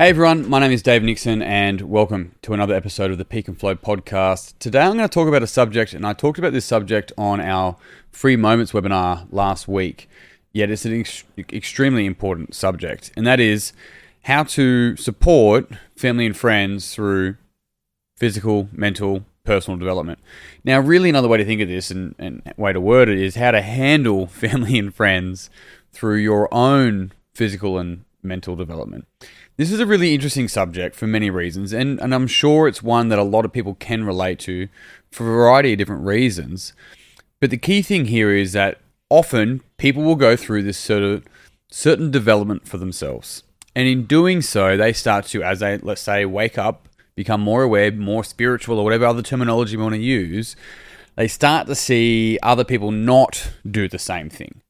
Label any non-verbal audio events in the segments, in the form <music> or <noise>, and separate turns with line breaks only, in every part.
Hey everyone, my name is Dave Nixon and welcome to another episode of the Peak and Flow podcast. Today I'm going to talk about a subject, and I talked about this subject on our Free Moments webinar last week. Yet it's an ex- extremely important subject, and that is how to support family and friends through physical, mental, personal development. Now, really, another way to think of this and, and way to word it is how to handle <laughs> family and friends through your own physical and mental development. This is a really interesting subject for many reasons, and, and I'm sure it's one that a lot of people can relate to for a variety of different reasons. But the key thing here is that often people will go through this sort of certain development for themselves. And in doing so, they start to, as they, let's say, wake up, become more aware, more spiritual, or whatever other terminology we want to use, they start to see other people not do the same thing,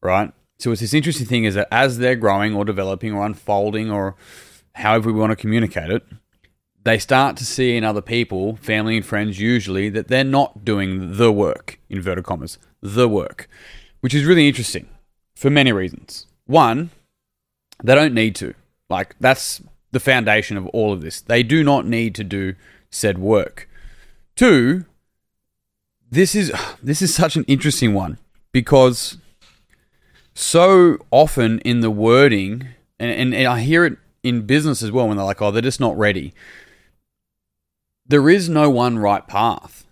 right? So it's this interesting thing is that as they're growing or developing or unfolding or however we want to communicate it, they start to see in other people, family and friends usually, that they're not doing the work, inverted commas, the work, which is really interesting for many reasons. One, they don't need to. Like, that's the foundation of all of this. They do not need to do said work. Two, this is <sighs> this is such an interesting one because so often in the wording, and, and, and, I hear it in business as well when they're like, oh, they're just not ready. There is no one right path.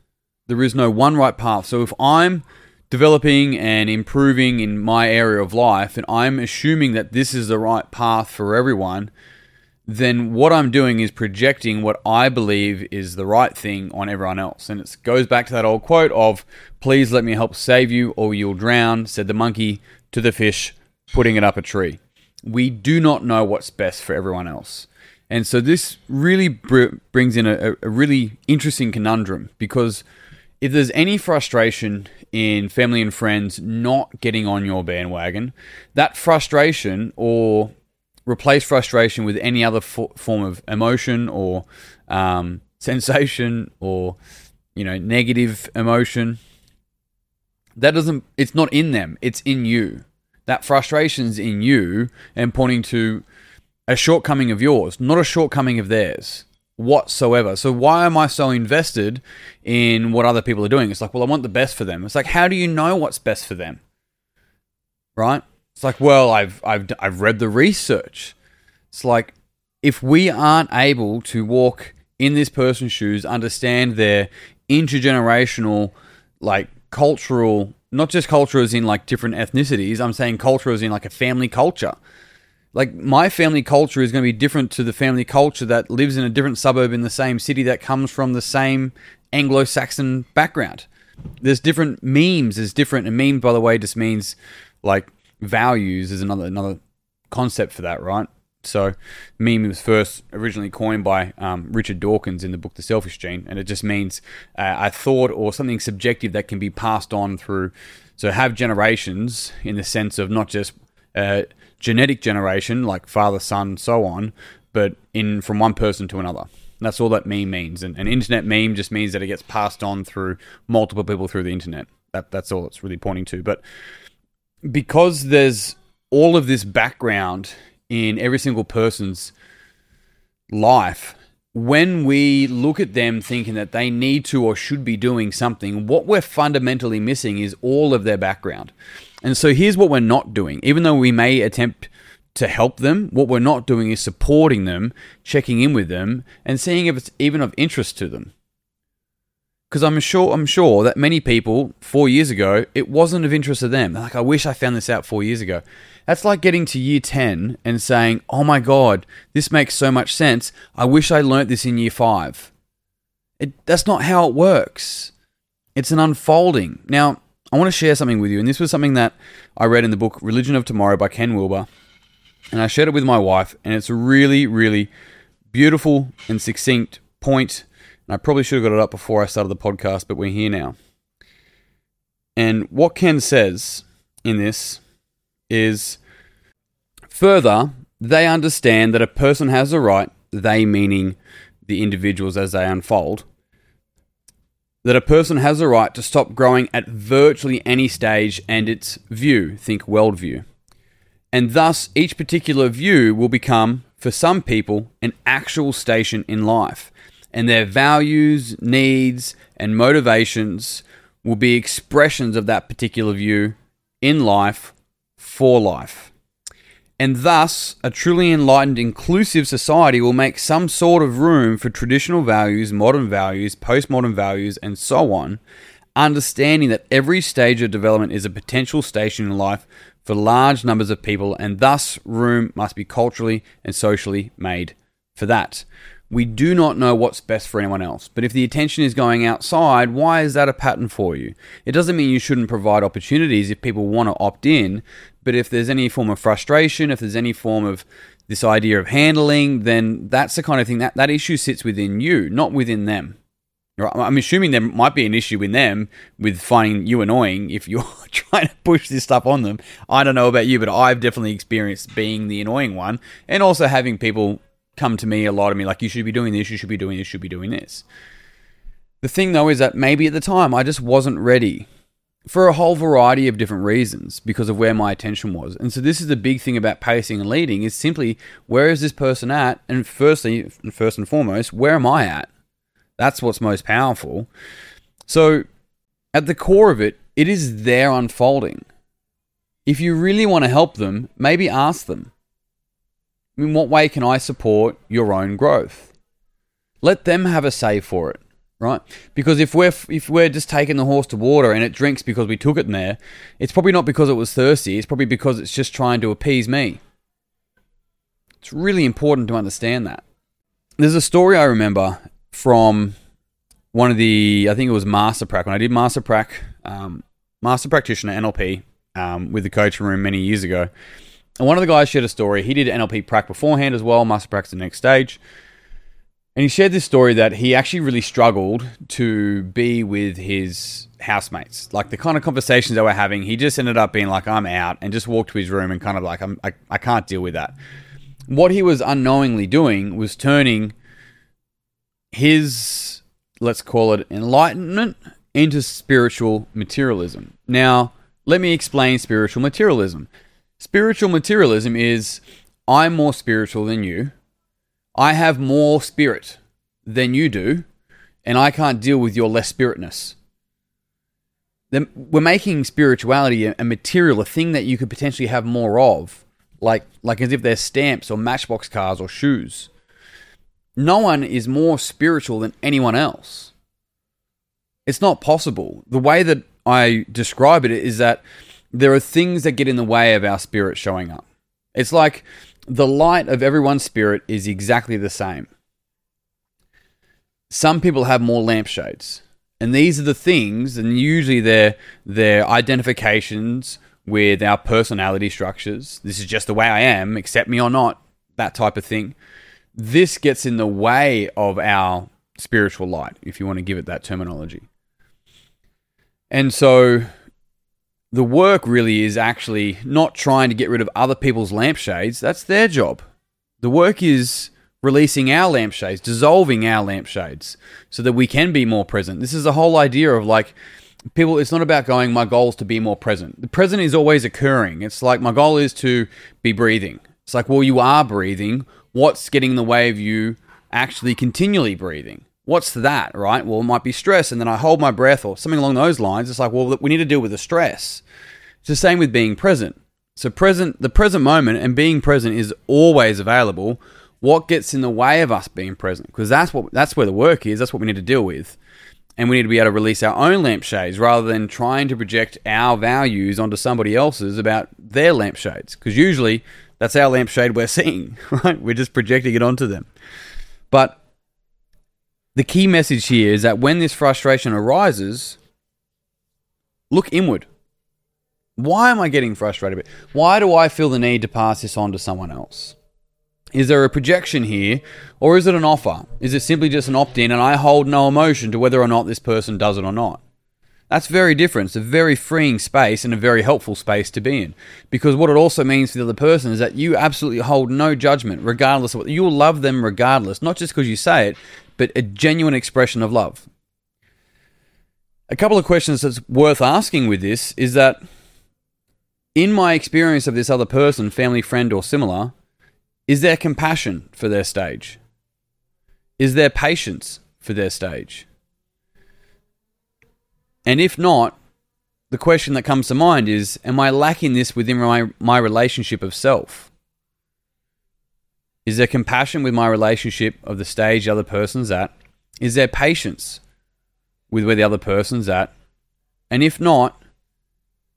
There is no one right path. So if I'm developing and improving in my area of life and I'm assuming that this is the right path for everyone, then what I'm doing is projecting what I believe is the right thing on everyone else. And it goes back to that old quote of, please let me help save you or you'll drown, said the monkey to the fish, putting it up a tree. We do not know what's best for everyone else. And so this really br- brings in a, a really interesting conundrum because if there's any frustration in family and friends not getting on your bandwagon, that frustration or replace frustration with any other fo- form of emotion or um, <laughs> sensation or you know negative emotion that doesn't it's not in them it's in you that frustration's in you and pointing to a shortcoming of yours not a shortcoming of theirs whatsoever. So why am i so invested in what other people are doing? It's like well i want the best for them. It's like how do you know what's best for them? Right? It's like well i've i've i've read the research. It's like if we aren't able to walk in this person's shoes understand their intergenerational like cultural, not just culture as in like different ethnicities. I'm saying culture as in like a family culture. Like my family culture is going to be different to the family culture that lives in a different suburb in the same city that comes from the same Anglo-Saxon background. There's different memes. There's different. And meme, by the way, just means like values. Is another another concept for that, right? So, meme was first originally coined by um, Richard Dawkins in the book The Selfish Gene, and it just means uh, a thought or something subjective that can be passed on through. So, have generations in the sense of not just uh, genetic generation, like father, son, so on, but in from one person to another. That's all that meme means. And an internet meme just means that it gets passed on through multiple people through the internet. That, that's all it's really pointing to. But because there's all of this background in every single person's life, when we look at them thinking that they need to or should be doing something, what we're fundamentally missing is all of their background. And so here's what we're not doing. Even though we may attempt to help them, what we're not doing is supporting them, checking in with them, and seeing if it's even of interest to them. Because I'm sure I'm sure that many people four years ago it wasn't of interest to them. They're like, I wish I found this out four years ago. That's like getting to year 10 and saying, oh my God, this makes so much sense. I wish I learnt this in year five. It, that's not how it works. It's an unfolding. Now, I want to share something with you, and this was something that I read in the book Religion of Tomorrow by Ken Wilber, and I shared it with my wife, and it's a really, really beautiful and succinct point. And I probably should have got it up before I started the podcast, but we're here now. And what Ken says in this is further, they understand that a person has a right, they meaning the individuals as they unfold, that a person has a right to stop growing at virtually any stage and its view, think worldview. And thus, each particular view will become for some people, an actual station in life, and their values, needs, and motivations will be expressions of that particular view in life for life. And thus, a truly enlightened, inclusive society will make some sort of room for traditional values, modern values, postmodern values, and so on, understanding that every stage of development is a potential station in life for large numbers of people, and thus room must be culturally and socially made for that. We do not know what's best for anyone else, but if the attention is going outside, why is that a pattern for you? It doesn't mean you shouldn't provide opportunities if people want to opt in, but if there's any form of frustration, if there's any form of this idea of handling, then that's the kind of thing that that issue sits within you, not within them. I'm assuming there might be an issue in them with finding you annoying if <laughs> you're trying to push this stuff on them. I don't know about you, but I've definitely experienced being the annoying one and also having people come to me, a lot of me, like, you should be doing this, you should be doing this, you should be doing this. The thing though is that maybe at the time I just wasn't ready for a whole variety of different reasons because of where my attention was. And so this is the big thing about pacing and leading is simply where is this person at? And firstly, first and foremost, where am I at? That's what's most powerful. So at the core of it, it is their unfolding. If you really want to help them, maybe ask them. In what way can I support your own growth? Let them have a say for it right? Because if we're if we're just taking the horse to water and it drinks because we took it there, it's probably not because it was thirsty. It's probably because it's just trying to appease me. It's really important to understand that. There's a story I remember from one of the I think it was Master Prac when I did Master Prac, um, Master Practitioner NLP um, with the coaching room many years ago. And one of the guys shared a story. He did NLP Prac beforehand as well. Master Prac's the next stage. And he shared this story that he actually really struggled to be with his housemates. Like the kind of conversations they were having, he just ended up being like, I'm out, and just walked to his room and kind of like, I'm, I, I can't deal with that. What he was unknowingly doing was turning his, let's call it enlightenment, into spiritual materialism. Now, let me explain spiritual materialism. Spiritual materialism is I'm more spiritual than you I have more spirit than you do, and I can't deal with your less spiritness. Then we're making spirituality a, material, a thing that you could potentially have more of, like like as if they're stamps or matchbox cars or shoes. No one is more spiritual than anyone else. It's not possible. The way that I describe it is that there are things that get in the way of our spirit showing up. It's like the light of everyone's spirit is exactly the same. Some people have more lampshades. And these are the things, and usually they're, they're identifications with our personality structures. This is just the way I am, accept me or not, that type of thing. This gets in the way of our spiritual light, if you want to give it that terminology. And so the work really is actually not trying to get rid of other people's lampshades. That's their job. The work is releasing our lampshades, dissolving our lampshades so that we can be more present. This is the whole idea of like people it's not about going my goal is to be more present. The present is always occurring. It's like my goal is to be breathing. It's like well you are breathing. What's getting in the way of you actually continually breathing? What's that, right? Well, it might be stress, and then I hold my breath or something along those lines. It's like, well, we need to deal with the stress. It's the same with being present. So present, the present moment and being present is always available. What gets in the way of us being present? Because that's what that's where the work is. That's what we need to deal with, and we need to be able to release our own lampshades rather than trying to project our values onto somebody else's about their lampshades. Because usually that's our lampshade we're <laughs> seeing, right? We're just projecting it onto them. But the key message here is that when this frustration arises, look inward. Why am I getting frustrated? Why do I feel the need to pass this on to someone else? Is there a projection here, or is it an offer? Is it simply just an opt in and I hold no emotion to whether or not this person does it or not? That's very different. It's a very freeing space and a very helpful space to be in. Because what it also means for the other person is that you absolutely hold no judgment, regardless of what you'll love them regardless, not just because you say it, but a genuine expression of love. A couple of questions that's worth asking with this is that in my experience of this other person, family, friend, or similar, Is there compassion for their stage? Is there patience for their stage? And if not, the question that comes to mind is Am I lacking this within my, my relationship of self? Is there compassion with my relationship of the stage the other person's at? Is there patience with where the other person's at? And if not,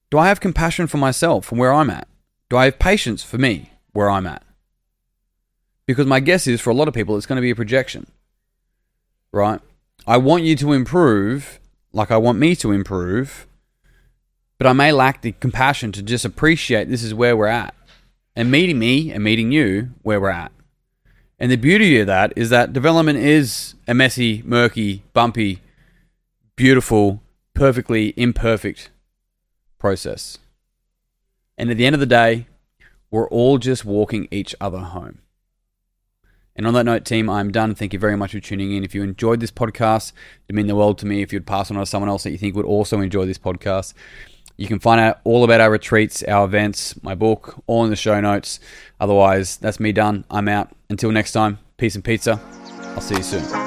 do I have compassion for myself from where I'm at? Do I have patience for me where I'm at? Because my guess is for a lot of people, it's going to be a projection, right? I want you to improve like I want me to improve, but I may lack the compassion to just appreciate this is where we're at and meeting me and meeting you where we're at. And the beauty of that is that development is a messy, murky, bumpy, beautiful, perfectly imperfect process. And at the end of the day, we're all just walking each other home. And on that note, team, I'm done. Thank you very much for tuning in. If you enjoyed this podcast, it'd mean the world to me if you'd pass on to someone else that you think would also enjoy this podcast. You can find out all about our retreats, our events, my book, all in the show notes. Otherwise, that's me done. I'm out. Until next time, peace and pizza. I'll see you soon.